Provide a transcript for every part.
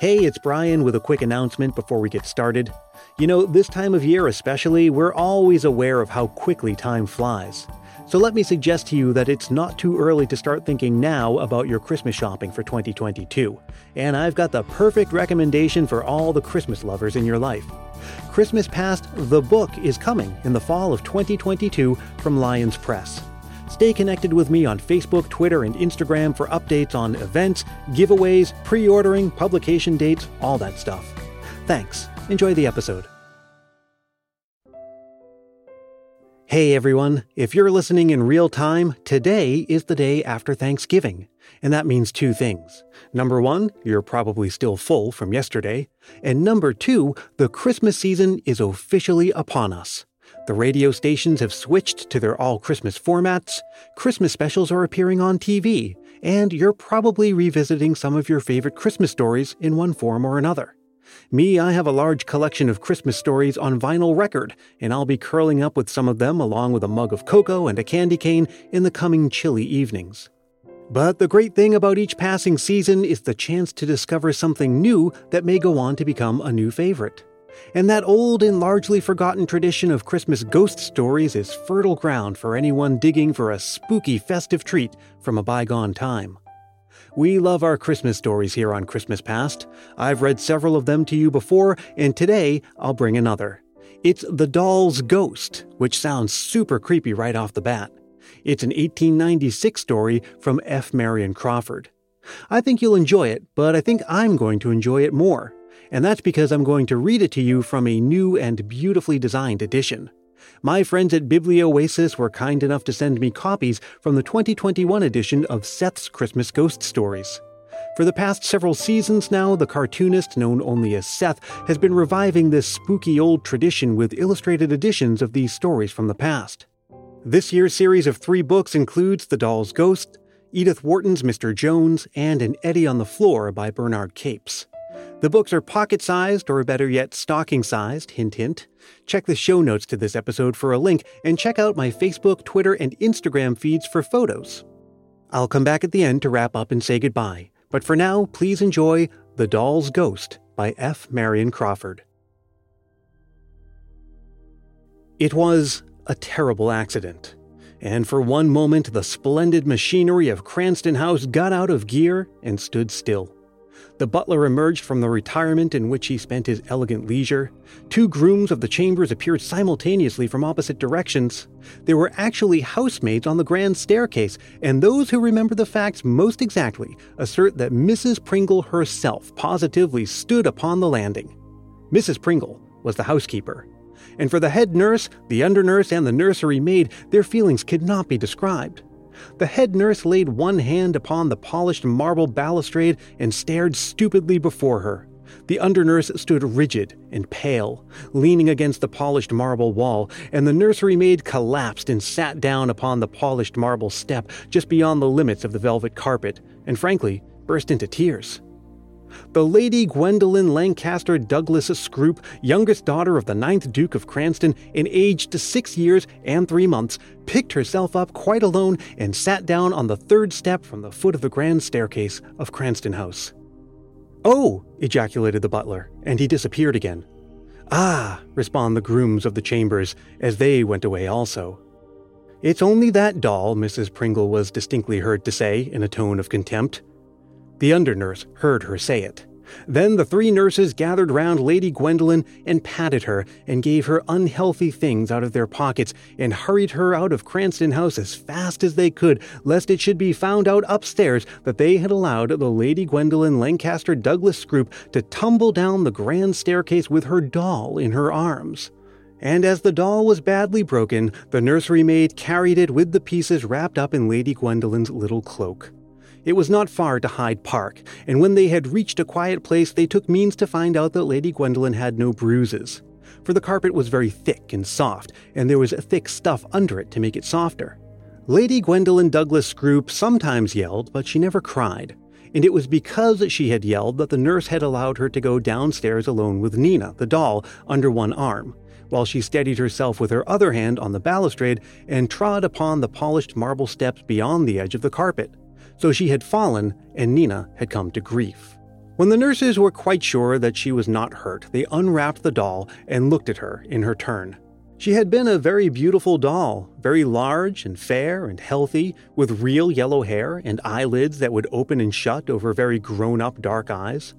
Hey, it's Brian with a quick announcement before we get started. You know, this time of year especially, we're always aware of how quickly time flies. So let me suggest to you that it's not too early to start thinking now about your Christmas shopping for 2022. And I've got the perfect recommendation for all the Christmas lovers in your life. Christmas Past, the book is coming in the fall of 2022 from Lyons Press. Stay connected with me on Facebook, Twitter, and Instagram for updates on events, giveaways, pre ordering, publication dates, all that stuff. Thanks. Enjoy the episode. Hey everyone, if you're listening in real time, today is the day after Thanksgiving. And that means two things. Number one, you're probably still full from yesterday. And number two, the Christmas season is officially upon us. The radio stations have switched to their all Christmas formats, Christmas specials are appearing on TV, and you're probably revisiting some of your favorite Christmas stories in one form or another. Me, I have a large collection of Christmas stories on vinyl record, and I'll be curling up with some of them along with a mug of cocoa and a candy cane in the coming chilly evenings. But the great thing about each passing season is the chance to discover something new that may go on to become a new favorite and that old and largely forgotten tradition of Christmas ghost stories is fertile ground for anyone digging for a spooky festive treat from a bygone time. We love our Christmas stories here on Christmas Past. I've read several of them to you before, and today I'll bring another. It's The Doll's Ghost, which sounds super creepy right off the bat. It's an 1896 story from F. Marion Crawford. I think you'll enjoy it, but I think I'm going to enjoy it more and that's because I'm going to read it to you from a new and beautifully designed edition. My friends at Biblioasis were kind enough to send me copies from the 2021 edition of Seth's Christmas Ghost Stories. For the past several seasons now, the cartoonist, known only as Seth, has been reviving this spooky old tradition with illustrated editions of these stories from the past. This year's series of three books includes The Doll's Ghost, Edith Wharton's Mr. Jones, and An Eddy on the Floor by Bernard Capes. The books are pocket sized, or better yet, stocking sized, hint hint. Check the show notes to this episode for a link, and check out my Facebook, Twitter, and Instagram feeds for photos. I'll come back at the end to wrap up and say goodbye, but for now, please enjoy The Doll's Ghost by F. Marion Crawford. It was a terrible accident, and for one moment the splendid machinery of Cranston House got out of gear and stood still. The butler emerged from the retirement in which he spent his elegant leisure. Two grooms of the chambers appeared simultaneously from opposite directions. There were actually housemaids on the grand staircase, and those who remember the facts most exactly assert that Mrs. Pringle herself positively stood upon the landing. Mrs. Pringle was the housekeeper. And for the head nurse, the under nurse, and the nursery maid, their feelings could not be described. The head nurse laid one hand upon the polished marble balustrade and stared stupidly before her. The under nurse stood rigid and pale, leaning against the polished marble wall, and the nursery maid collapsed and sat down upon the polished marble step just beyond the limits of the velvet carpet, and frankly, burst into tears. The Lady Gwendolen Lancaster Douglas Scroop, youngest daughter of the ninth Duke of Cranston and aged six years and three months, picked herself up quite alone and sat down on the third step from the foot of the grand staircase of Cranston House. Oh! ejaculated the butler, and he disappeared again. Ah! respond the grooms of the chambers, as they went away also. It's only that doll, Mrs. Pringle was distinctly heard to say in a tone of contempt. The under nurse heard her say it. Then the three nurses gathered round Lady Gwendolen and patted her and gave her unhealthy things out of their pockets and hurried her out of Cranston House as fast as they could, lest it should be found out upstairs that they had allowed the Lady Gwendolen Lancaster Douglas Scroop to tumble down the grand staircase with her doll in her arms. And as the doll was badly broken, the nursery maid carried it with the pieces wrapped up in Lady Gwendolen's little cloak. It was not far to Hyde Park, and when they had reached a quiet place, they took means to find out that Lady Gwendolen had no bruises. For the carpet was very thick and soft, and there was thick stuff under it to make it softer. Lady Gwendolen Douglas Scroop sometimes yelled, but she never cried. And it was because she had yelled that the nurse had allowed her to go downstairs alone with Nina, the doll, under one arm, while she steadied herself with her other hand on the balustrade and trod upon the polished marble steps beyond the edge of the carpet. So she had fallen, and Nina had come to grief. When the nurses were quite sure that she was not hurt, they unwrapped the doll and looked at her in her turn. She had been a very beautiful doll, very large and fair and healthy, with real yellow hair and eyelids that would open and shut over very grown up dark eyes.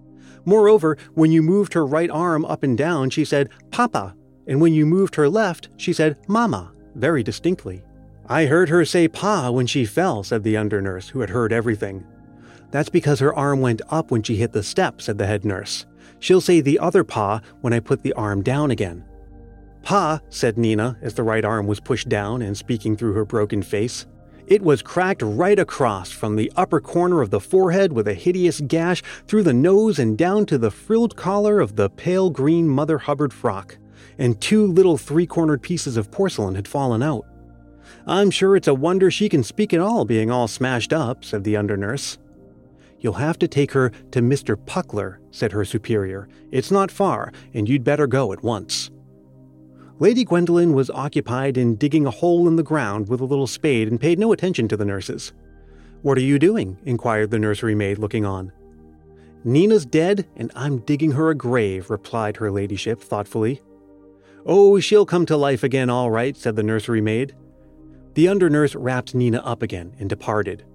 Moreover, when you moved her right arm up and down, she said, Papa, and when you moved her left, she said, Mama, very distinctly. I heard her say Pa when she fell, said the under nurse, who had heard everything. That's because her arm went up when she hit the step, said the head nurse. She'll say the other Pa when I put the arm down again. Pa, said Nina as the right arm was pushed down and speaking through her broken face. It was cracked right across from the upper corner of the forehead with a hideous gash through the nose and down to the frilled collar of the pale green Mother Hubbard frock, and two little three cornered pieces of porcelain had fallen out. I'm sure it's a wonder she can speak at all, being all smashed up, said the under nurse. You'll have to take her to Mr. Puckler, said her superior. It's not far, and you'd better go at once. Lady Gwendolen was occupied in digging a hole in the ground with a little spade and paid no attention to the nurses. What are you doing? inquired the nursery maid, looking on. Nina's dead, and I'm digging her a grave, replied her ladyship thoughtfully. Oh, she'll come to life again, all right, said the nursery maid. The under nurse wrapped Nina up again and departed.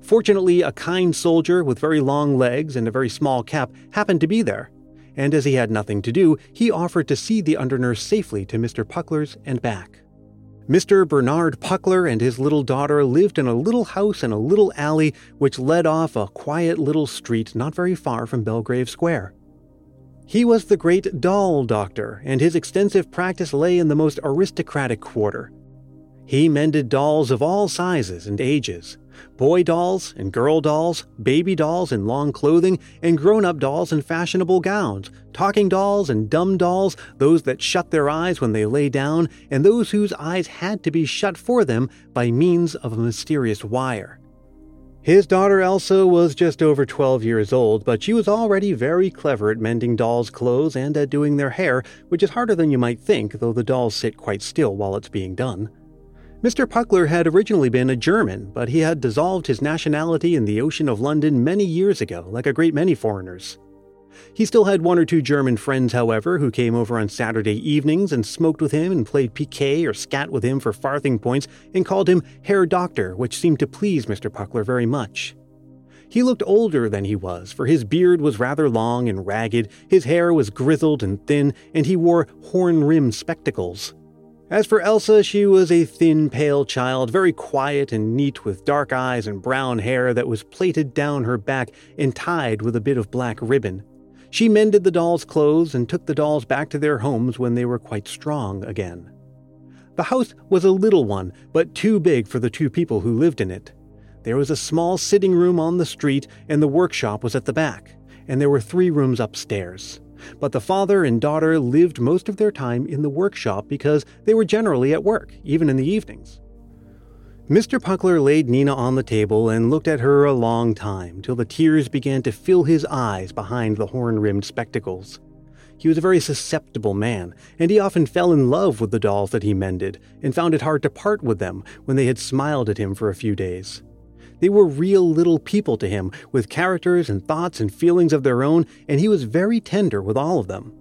Fortunately, a kind soldier with very long legs and a very small cap happened to be there, and as he had nothing to do, he offered to see the undernurse safely to Mr. Puckler's and back. Mr. Bernard Puckler and his little daughter lived in a little house in a little alley which led off a quiet little street not very far from Belgrave Square. He was the great doll doctor, and his extensive practice lay in the most aristocratic quarter. He mended dolls of all sizes and ages, boy dolls and girl dolls, baby dolls in long clothing, and grown up dolls in fashionable gowns, talking dolls and dumb dolls, those that shut their eyes when they lay down, and those whose eyes had to be shut for them by means of a mysterious wire. His daughter Elsa was just over 12 years old, but she was already very clever at mending dolls' clothes and at doing their hair, which is harder than you might think, though the dolls sit quite still while it's being done. Mr. Puckler had originally been a German, but he had dissolved his nationality in the ocean of London many years ago, like a great many foreigners. He still had one or two German friends, however, who came over on Saturday evenings and smoked with him and played piquet or skat with him for farthing points and called him Herr Doctor, which seemed to please Mr. Puckler very much. He looked older than he was, for his beard was rather long and ragged, his hair was grizzled and thin, and he wore horn rimmed spectacles. As for Elsa, she was a thin, pale child, very quiet and neat, with dark eyes and brown hair that was plaited down her back and tied with a bit of black ribbon. She mended the dolls' clothes and took the dolls back to their homes when they were quite strong again. The house was a little one, but too big for the two people who lived in it. There was a small sitting room on the street, and the workshop was at the back, and there were three rooms upstairs but the father and daughter lived most of their time in the workshop because they were generally at work, even in the evenings. Mr. Puckler laid Nina on the table and looked at her a long time till the tears began to fill his eyes behind the horn rimmed spectacles. He was a very susceptible man, and he often fell in love with the dolls that he mended and found it hard to part with them when they had smiled at him for a few days. They were real little people to him, with characters and thoughts and feelings of their own, and he was very tender with all of them.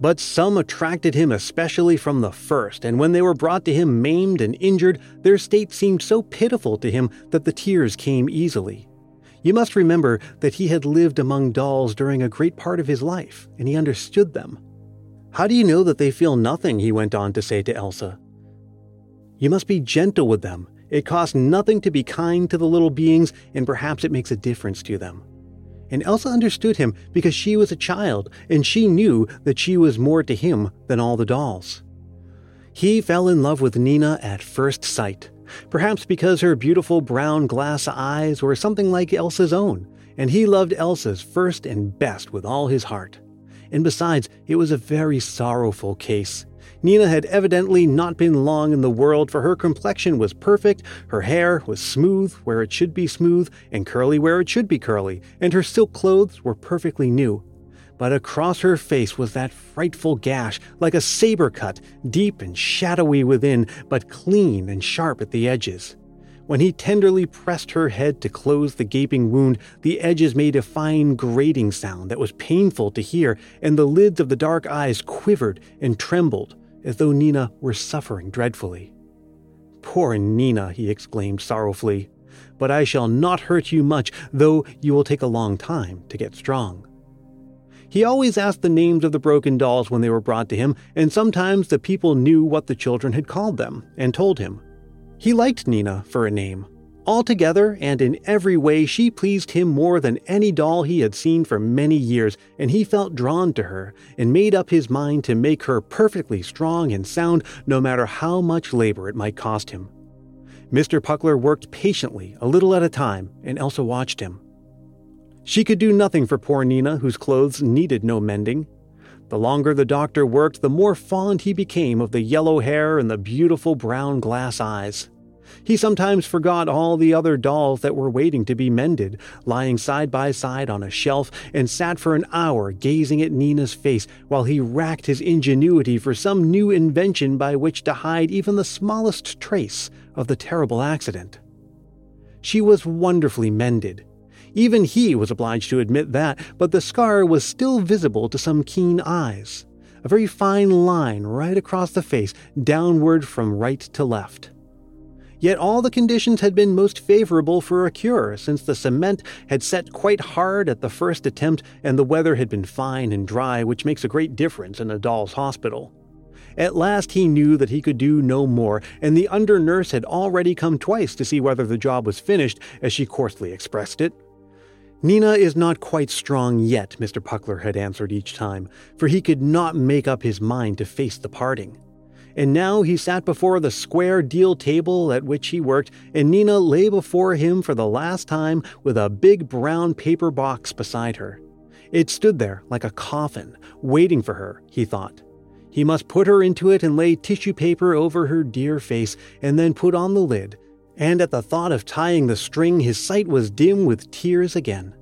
But some attracted him especially from the first, and when they were brought to him maimed and injured, their state seemed so pitiful to him that the tears came easily. You must remember that he had lived among dolls during a great part of his life, and he understood them. How do you know that they feel nothing? he went on to say to Elsa. You must be gentle with them it costs nothing to be kind to the little beings, and perhaps it makes a difference to them. And Elsa understood him because she was a child, and she knew that she was more to him than all the dolls. He fell in love with Nina at first sight, perhaps because her beautiful brown glass eyes were something like Elsa's own, and he loved Elsa's first and best with all his heart. And besides, it was a very sorrowful case. Nina had evidently not been long in the world, for her complexion was perfect, her hair was smooth where it should be smooth, and curly where it should be curly, and her silk clothes were perfectly new. But across her face was that frightful gash, like a saber cut, deep and shadowy within, but clean and sharp at the edges. When he tenderly pressed her head to close the gaping wound, the edges made a fine grating sound that was painful to hear, and the lids of the dark eyes quivered and trembled as though Nina were suffering dreadfully. Poor Nina, he exclaimed sorrowfully, but I shall not hurt you much, though you will take a long time to get strong. He always asked the names of the broken dolls when they were brought to him, and sometimes the people knew what the children had called them and told him. He liked Nina for a name. Altogether and in every way, she pleased him more than any doll he had seen for many years, and he felt drawn to her and made up his mind to make her perfectly strong and sound no matter how much labor it might cost him. Mr. Puckler worked patiently, a little at a time, and Elsa watched him. She could do nothing for poor Nina, whose clothes needed no mending. The longer the doctor worked, the more fond he became of the yellow hair and the beautiful brown glass eyes. He sometimes forgot all the other dolls that were waiting to be mended, lying side by side on a shelf, and sat for an hour gazing at Nina's face while he racked his ingenuity for some new invention by which to hide even the smallest trace of the terrible accident. She was wonderfully mended. Even he was obliged to admit that, but the scar was still visible to some keen eyes. A very fine line right across the face, downward from right to left. Yet all the conditions had been most favorable for a cure, since the cement had set quite hard at the first attempt and the weather had been fine and dry, which makes a great difference in a doll's hospital. At last he knew that he could do no more, and the under nurse had already come twice to see whether the job was finished, as she coarsely expressed it. Nina is not quite strong yet, Mr. Puckler had answered each time, for he could not make up his mind to face the parting and now he sat before the square deal table at which he worked, and Nina lay before him for the last time with a big brown paper box beside her. It stood there like a coffin, waiting for her, he thought. He must put her into it and lay tissue paper over her dear face, and then put on the lid. And at the thought of tying the string, his sight was dim with tears again.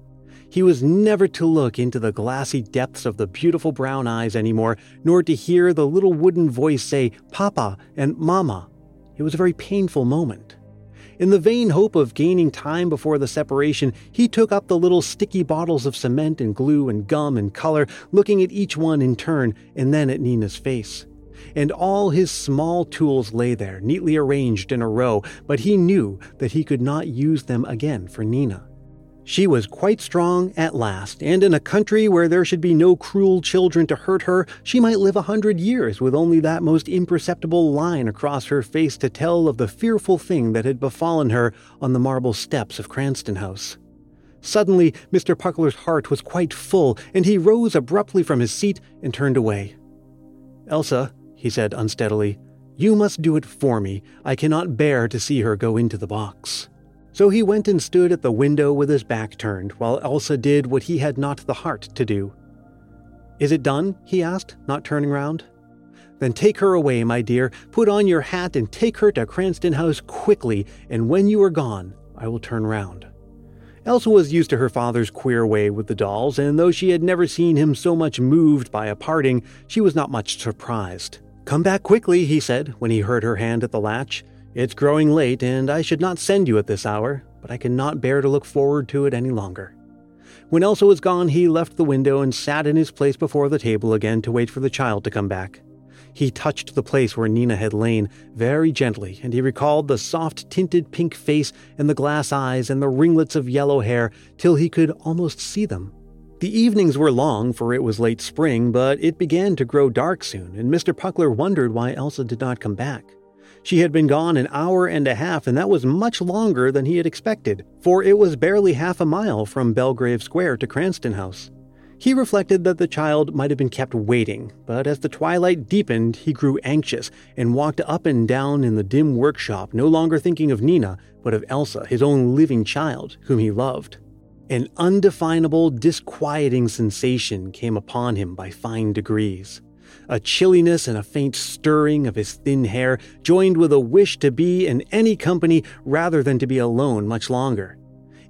He was never to look into the glassy depths of the beautiful brown eyes anymore, nor to hear the little wooden voice say, Papa and Mama. It was a very painful moment. In the vain hope of gaining time before the separation, he took up the little sticky bottles of cement and glue and gum and color, looking at each one in turn and then at Nina's face. And all his small tools lay there, neatly arranged in a row, but he knew that he could not use them again for Nina. She was quite strong at last, and in a country where there should be no cruel children to hurt her, she might live a hundred years with only that most imperceptible line across her face to tell of the fearful thing that had befallen her on the marble steps of Cranston House. Suddenly, Mr. Puckler's heart was quite full, and he rose abruptly from his seat and turned away. Elsa, he said unsteadily, you must do it for me. I cannot bear to see her go into the box. So he went and stood at the window with his back turned, while Elsa did what he had not the heart to do. Is it done? he asked, not turning round. Then take her away, my dear. Put on your hat and take her to Cranston House quickly, and when you are gone, I will turn round. Elsa was used to her father's queer way with the dolls, and though she had never seen him so much moved by a parting, she was not much surprised. Come back quickly, he said, when he heard her hand at the latch. It's growing late, and I should not send you at this hour, but I cannot bear to look forward to it any longer. When Elsa was gone, he left the window and sat in his place before the table again to wait for the child to come back. He touched the place where Nina had lain very gently, and he recalled the soft tinted pink face and the glass eyes and the ringlets of yellow hair till he could almost see them. The evenings were long, for it was late spring, but it began to grow dark soon, and Mr. Puckler wondered why Elsa did not come back. She had been gone an hour and a half, and that was much longer than he had expected, for it was barely half a mile from Belgrave Square to Cranston House. He reflected that the child might have been kept waiting, but as the twilight deepened, he grew anxious and walked up and down in the dim workshop, no longer thinking of Nina, but of Elsa, his own living child, whom he loved. An undefinable, disquieting sensation came upon him by fine degrees a chilliness and a faint stirring of his thin hair, joined with a wish to be in any company rather than to be alone much longer.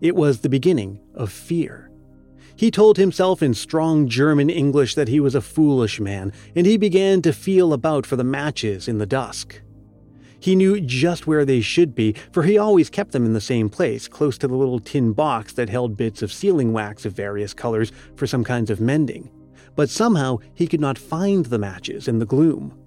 It was the beginning of fear. He told himself in strong German English that he was a foolish man, and he began to feel about for the matches in the dusk. He knew just where they should be, for he always kept them in the same place, close to the little tin box that held bits of sealing wax of various colors for some kinds of mending. But somehow he could not find the matches in the gloom.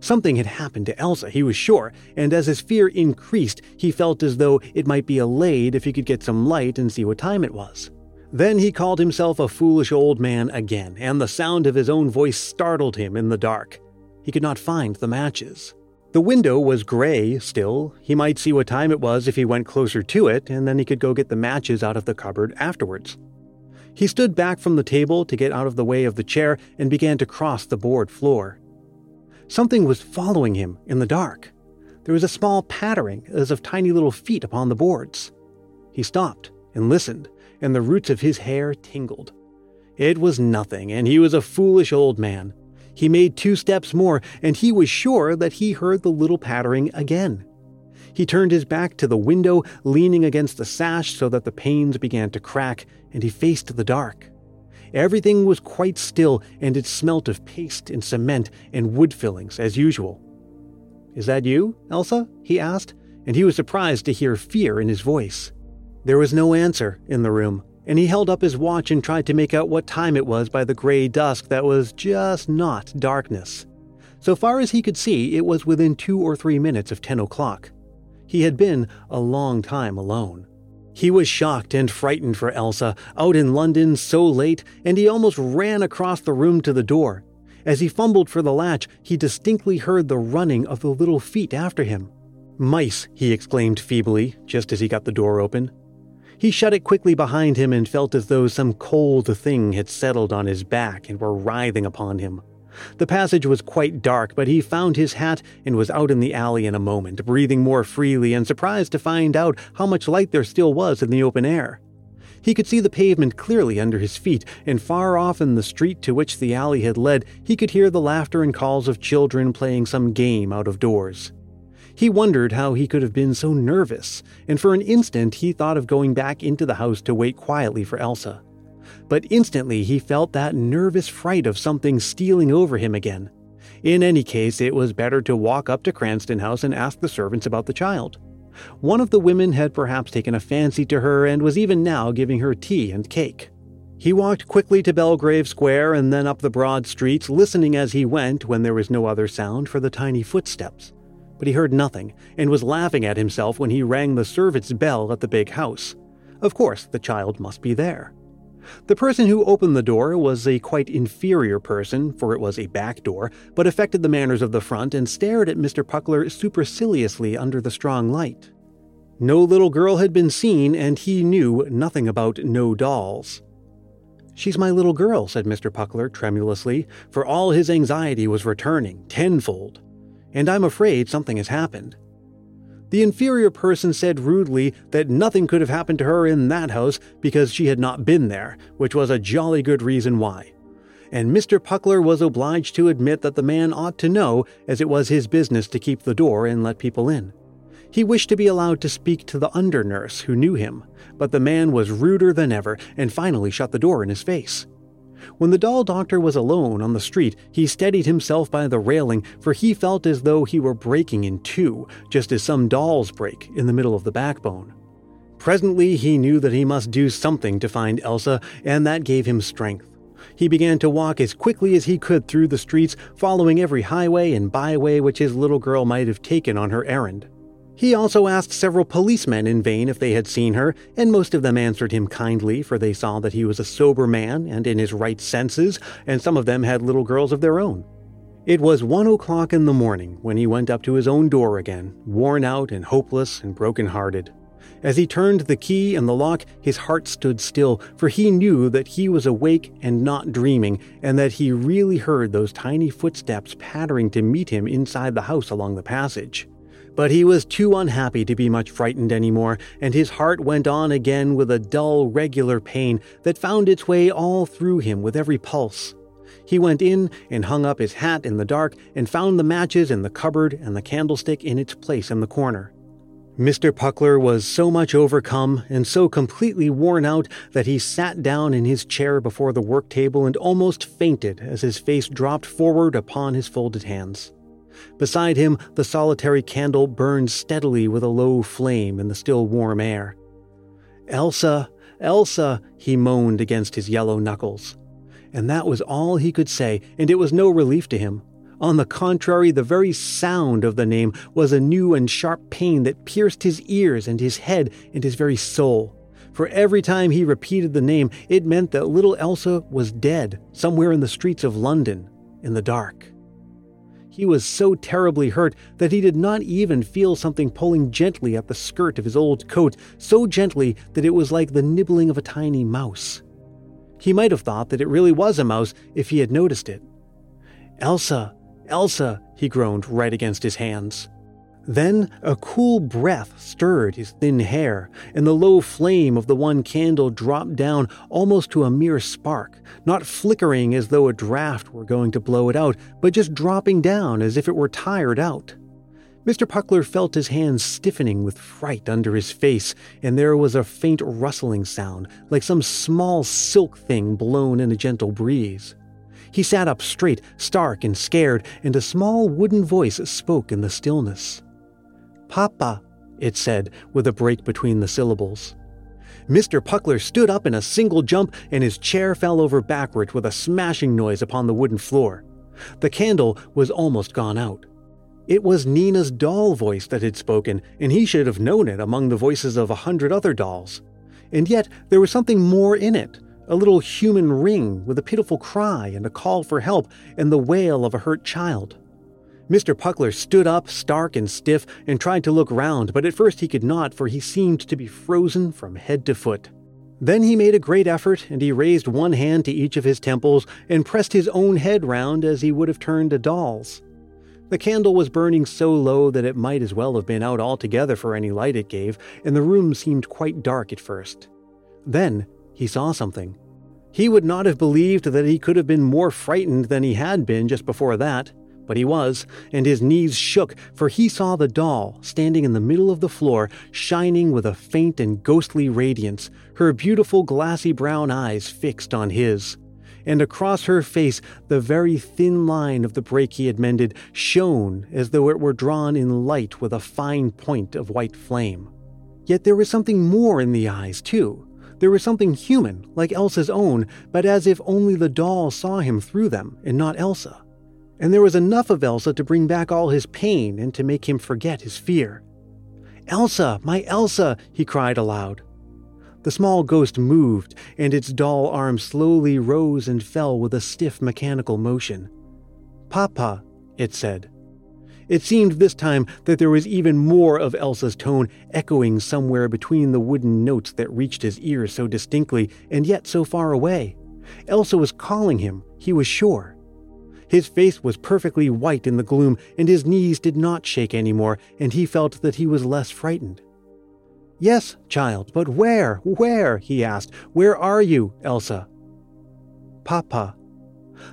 Something had happened to Elsa, he was sure, and as his fear increased, he felt as though it might be allayed if he could get some light and see what time it was. Then he called himself a foolish old man again, and the sound of his own voice startled him in the dark. He could not find the matches. The window was gray still. He might see what time it was if he went closer to it, and then he could go get the matches out of the cupboard afterwards. He stood back from the table to get out of the way of the chair and began to cross the board floor. Something was following him in the dark. There was a small pattering as of tiny little feet upon the boards. He stopped and listened, and the roots of his hair tingled. It was nothing, and he was a foolish old man. He made two steps more, and he was sure that he heard the little pattering again. He turned his back to the window, leaning against the sash so that the panes began to crack, and he faced the dark. Everything was quite still, and it smelt of paste and cement and wood fillings as usual. Is that you, Elsa? he asked, and he was surprised to hear fear in his voice. There was no answer in the room and he held up his watch and tried to make out what time it was by the gray dusk that was just not darkness. So far as he could see, it was within two or three minutes of 10 o'clock. He had been a long time alone. He was shocked and frightened for Elsa, out in London so late, and he almost ran across the room to the door. As he fumbled for the latch, he distinctly heard the running of the little feet after him. Mice, he exclaimed feebly, just as he got the door open. He shut it quickly behind him and felt as though some cold thing had settled on his back and were writhing upon him. The passage was quite dark, but he found his hat and was out in the alley in a moment, breathing more freely and surprised to find out how much light there still was in the open air. He could see the pavement clearly under his feet, and far off in the street to which the alley had led, he could hear the laughter and calls of children playing some game out of doors. He wondered how he could have been so nervous, and for an instant he thought of going back into the house to wait quietly for Elsa. But instantly he felt that nervous fright of something stealing over him again. In any case, it was better to walk up to Cranston House and ask the servants about the child. One of the women had perhaps taken a fancy to her and was even now giving her tea and cake. He walked quickly to Belgrave Square and then up the broad streets, listening as he went when there was no other sound for the tiny footsteps but he heard nothing and was laughing at himself when he rang the servant's bell at the big house. Of course, the child must be there. The person who opened the door was a quite inferior person, for it was a back door, but affected the manners of the front and stared at Mr. Puckler superciliously under the strong light. No little girl had been seen, and he knew nothing about no dolls. She's my little girl, said Mr. Puckler tremulously, for all his anxiety was returning, tenfold and I'm afraid something has happened. The inferior person said rudely that nothing could have happened to her in that house because she had not been there, which was a jolly good reason why. And Mr. Puckler was obliged to admit that the man ought to know, as it was his business to keep the door and let people in. He wished to be allowed to speak to the under nurse who knew him, but the man was ruder than ever and finally shut the door in his face. When the doll doctor was alone on the street, he steadied himself by the railing, for he felt as though he were breaking in two, just as some dolls break in the middle of the backbone. Presently, he knew that he must do something to find Elsa, and that gave him strength. He began to walk as quickly as he could through the streets, following every highway and byway which his little girl might have taken on her errand. He also asked several policemen in vain if they had seen her, and most of them answered him kindly, for they saw that he was a sober man and in his right senses, and some of them had little girls of their own. It was one o'clock in the morning when he went up to his own door again, worn out and hopeless and broken hearted. As he turned the key in the lock, his heart stood still, for he knew that he was awake and not dreaming, and that he really heard those tiny footsteps pattering to meet him inside the house along the passage. But he was too unhappy to be much frightened anymore, and his heart went on again with a dull, regular pain that found its way all through him with every pulse. He went in and hung up his hat in the dark and found the matches in the cupboard and the candlestick in its place in the corner. Mr. Puckler was so much overcome and so completely worn out that he sat down in his chair before the work table and almost fainted as his face dropped forward upon his folded hands. Beside him, the solitary candle burned steadily with a low flame in the still warm air. Elsa, Elsa, he moaned against his yellow knuckles. And that was all he could say, and it was no relief to him. On the contrary, the very sound of the name was a new and sharp pain that pierced his ears and his head and his very soul. For every time he repeated the name, it meant that little Elsa was dead, somewhere in the streets of London, in the dark. He was so terribly hurt that he did not even feel something pulling gently at the skirt of his old coat, so gently that it was like the nibbling of a tiny mouse. He might have thought that it really was a mouse if he had noticed it. Elsa, Elsa, he groaned right against his hands. Then a cool breath stirred his thin hair, and the low flame of the one candle dropped down almost to a mere spark, not flickering as though a draft were going to blow it out, but just dropping down as if it were tired out. Mr. Puckler felt his hands stiffening with fright under his face, and there was a faint rustling sound, like some small silk thing blown in a gentle breeze. He sat up straight, stark and scared, and a small wooden voice spoke in the stillness. Papa, it said, with a break between the syllables. Mr. Puckler stood up in a single jump, and his chair fell over backward with a smashing noise upon the wooden floor. The candle was almost gone out. It was Nina's doll voice that had spoken, and he should have known it among the voices of a hundred other dolls. And yet there was something more in it a little human ring with a pitiful cry and a call for help and the wail of a hurt child. Mr. Puckler stood up, stark and stiff, and tried to look round, but at first he could not, for he seemed to be frozen from head to foot. Then he made a great effort, and he raised one hand to each of his temples and pressed his own head round as he would have turned a doll's. The candle was burning so low that it might as well have been out altogether for any light it gave, and the room seemed quite dark at first. Then he saw something. He would not have believed that he could have been more frightened than he had been just before that but he was, and his knees shook, for he saw the doll standing in the middle of the floor, shining with a faint and ghostly radiance, her beautiful glassy brown eyes fixed on his. And across her face, the very thin line of the break he had mended shone as though it were drawn in light with a fine point of white flame. Yet there was something more in the eyes, too. There was something human, like Elsa's own, but as if only the doll saw him through them, and not Elsa and there was enough of Elsa to bring back all his pain and to make him forget his fear. Elsa, my Elsa, he cried aloud. The small ghost moved, and its doll arm slowly rose and fell with a stiff mechanical motion. Papa, it said. It seemed this time that there was even more of Elsa's tone echoing somewhere between the wooden notes that reached his ears so distinctly and yet so far away. Elsa was calling him, he was sure. His face was perfectly white in the gloom, and his knees did not shake any more, and he felt that he was less frightened. Yes, child, but where? Where? he asked. Where are you, Elsa? Papa.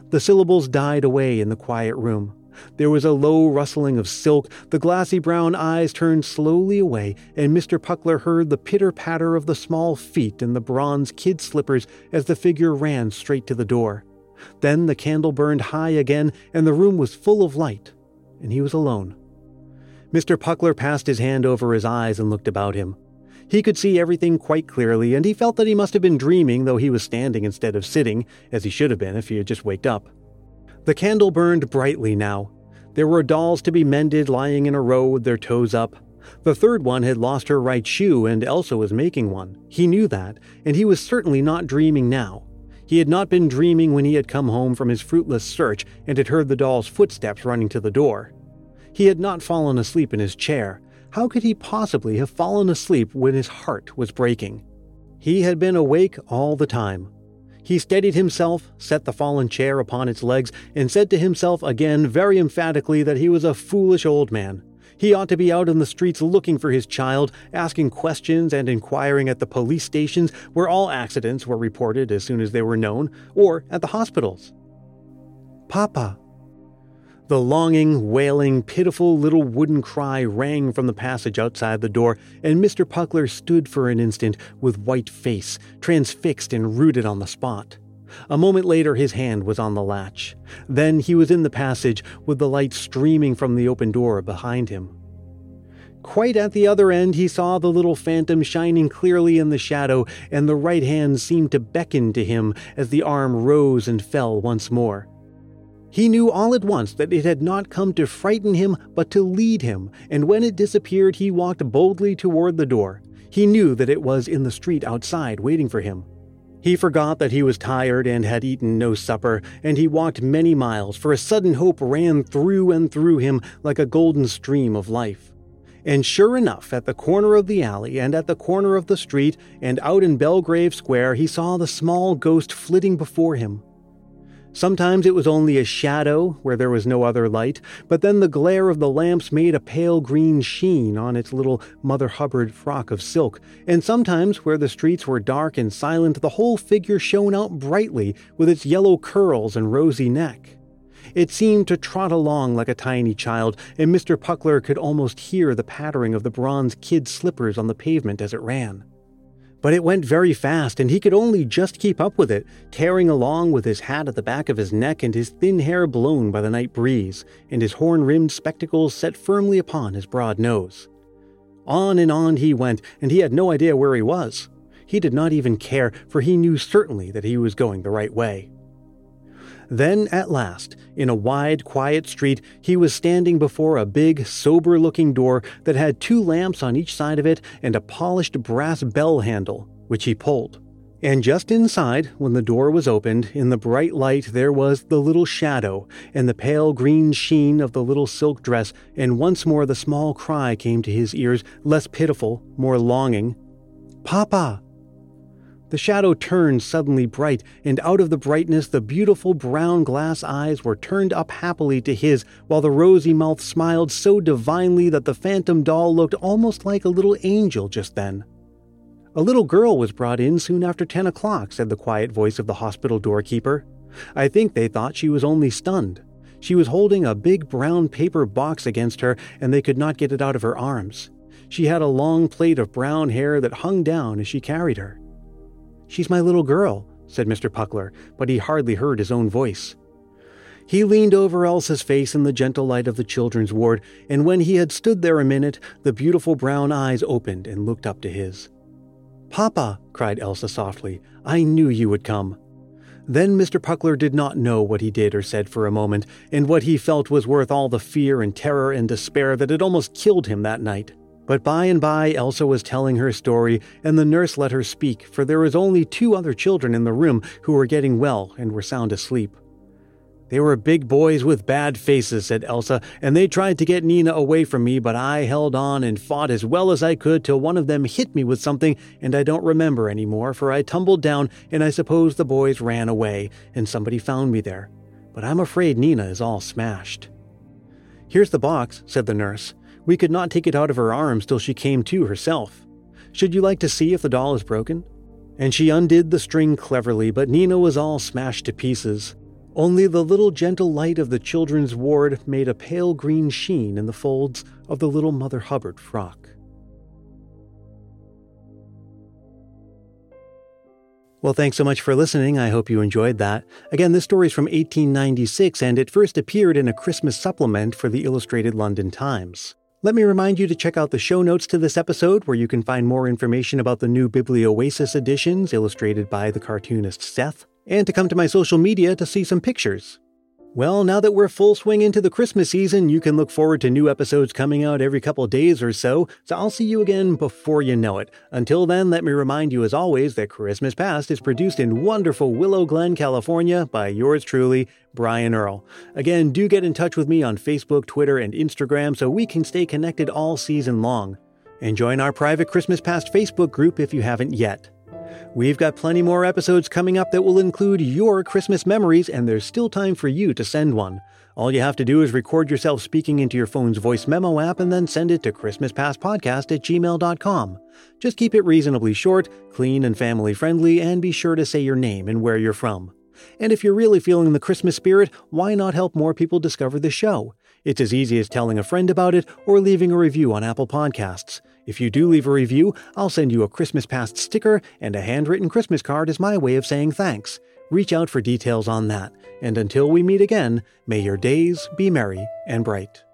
The syllables died away in the quiet room. There was a low rustling of silk, the glassy brown eyes turned slowly away, and Mr. Puckler heard the pitter patter of the small feet in the bronze kid slippers as the figure ran straight to the door. Then the candle burned high again, and the room was full of light, and he was alone. Mr. Puckler passed his hand over his eyes and looked about him. He could see everything quite clearly, and he felt that he must have been dreaming, though he was standing instead of sitting, as he should have been if he had just waked up. The candle burned brightly now. There were dolls to be mended lying in a row with their toes up. The third one had lost her right shoe, and Elsa was making one. He knew that, and he was certainly not dreaming now. He had not been dreaming when he had come home from his fruitless search and had heard the doll's footsteps running to the door. He had not fallen asleep in his chair. How could he possibly have fallen asleep when his heart was breaking? He had been awake all the time. He steadied himself, set the fallen chair upon its legs, and said to himself again very emphatically that he was a foolish old man. He ought to be out in the streets looking for his child, asking questions and inquiring at the police stations where all accidents were reported as soon as they were known, or at the hospitals. Papa. The longing, wailing, pitiful little wooden cry rang from the passage outside the door, and Mr. Puckler stood for an instant with white face, transfixed and rooted on the spot. A moment later, his hand was on the latch. Then he was in the passage with the light streaming from the open door behind him. Quite at the other end, he saw the little phantom shining clearly in the shadow, and the right hand seemed to beckon to him as the arm rose and fell once more. He knew all at once that it had not come to frighten him, but to lead him, and when it disappeared, he walked boldly toward the door. He knew that it was in the street outside, waiting for him. He forgot that he was tired and had eaten no supper, and he walked many miles, for a sudden hope ran through and through him like a golden stream of life. And sure enough, at the corner of the alley and at the corner of the street and out in Belgrave Square, he saw the small ghost flitting before him. Sometimes it was only a shadow where there was no other light, but then the glare of the lamps made a pale green sheen on its little Mother Hubbard frock of silk, and sometimes where the streets were dark and silent, the whole figure shone out brightly with its yellow curls and rosy neck. It seemed to trot along like a tiny child, and Mr. Puckler could almost hear the pattering of the bronze kid slippers on the pavement as it ran. But it went very fast, and he could only just keep up with it, tearing along with his hat at the back of his neck and his thin hair blown by the night breeze, and his horn rimmed spectacles set firmly upon his broad nose. On and on he went, and he had no idea where he was. He did not even care, for he knew certainly that he was going the right way. Then, at last, in a wide, quiet street, he was standing before a big, sober looking door that had two lamps on each side of it and a polished brass bell handle, which he pulled. And just inside, when the door was opened, in the bright light there was the little shadow and the pale green sheen of the little silk dress, and once more the small cry came to his ears, less pitiful, more longing Papa! The shadow turned suddenly bright, and out of the brightness the beautiful brown glass eyes were turned up happily to his, while the rosy mouth smiled so divinely that the phantom doll looked almost like a little angel just then. A little girl was brought in soon after ten o'clock, said the quiet voice of the hospital doorkeeper. I think they thought she was only stunned. She was holding a big brown paper box against her, and they could not get it out of her arms. She had a long plait of brown hair that hung down as she carried her. She's my little girl, said Mr. Puckler, but he hardly heard his own voice. He leaned over Elsa's face in the gentle light of the children's ward, and when he had stood there a minute, the beautiful brown eyes opened and looked up to his. Papa, cried Elsa softly, I knew you would come. Then Mr. Puckler did not know what he did or said for a moment, and what he felt was worth all the fear and terror and despair that had almost killed him that night. But by and by, Elsa was telling her story, and the nurse let her speak, for there was only two other children in the room who were getting well and were sound asleep. They were big boys with bad faces, said Elsa, and they tried to get Nina away from me, but I held on and fought as well as I could till one of them hit me with something, and I don't remember any more, for I tumbled down, and I suppose the boys ran away, and somebody found me there. But I'm afraid Nina is all smashed. Here's the box, said the nurse. We could not take it out of her arms till she came to herself. Should you like to see if the doll is broken? And she undid the string cleverly, but Nina was all smashed to pieces. Only the little gentle light of the children's ward made a pale green sheen in the folds of the little Mother Hubbard frock. Well, thanks so much for listening. I hope you enjoyed that. Again, this story is from 1896 and it first appeared in a Christmas supplement for the Illustrated London Times. Let me remind you to check out the show notes to this episode, where you can find more information about the new Biblioasis editions illustrated by the cartoonist Seth, and to come to my social media to see some pictures. Well, now that we're full swing into the Christmas season, you can look forward to new episodes coming out every couple days or so, so I'll see you again before you know it. Until then, let me remind you as always that Christmas Past is produced in wonderful Willow Glen, California by yours truly, Brian Earl. Again, do get in touch with me on Facebook, Twitter, and Instagram so we can stay connected all season long. And join our private Christmas Past Facebook group if you haven't yet. We've got plenty more episodes coming up that will include your Christmas memories, and there's still time for you to send one. All you have to do is record yourself speaking into your phone's voice memo app and then send it to ChristmasPastPodcast at gmail.com. Just keep it reasonably short, clean, and family friendly, and be sure to say your name and where you're from. And if you're really feeling the Christmas spirit, why not help more people discover the show? It's as easy as telling a friend about it or leaving a review on Apple Podcasts. If you do leave a review, I'll send you a Christmas Past sticker and a handwritten Christmas card as my way of saying thanks. reach out for details on that. And until we meet again, may your days be merry and bright.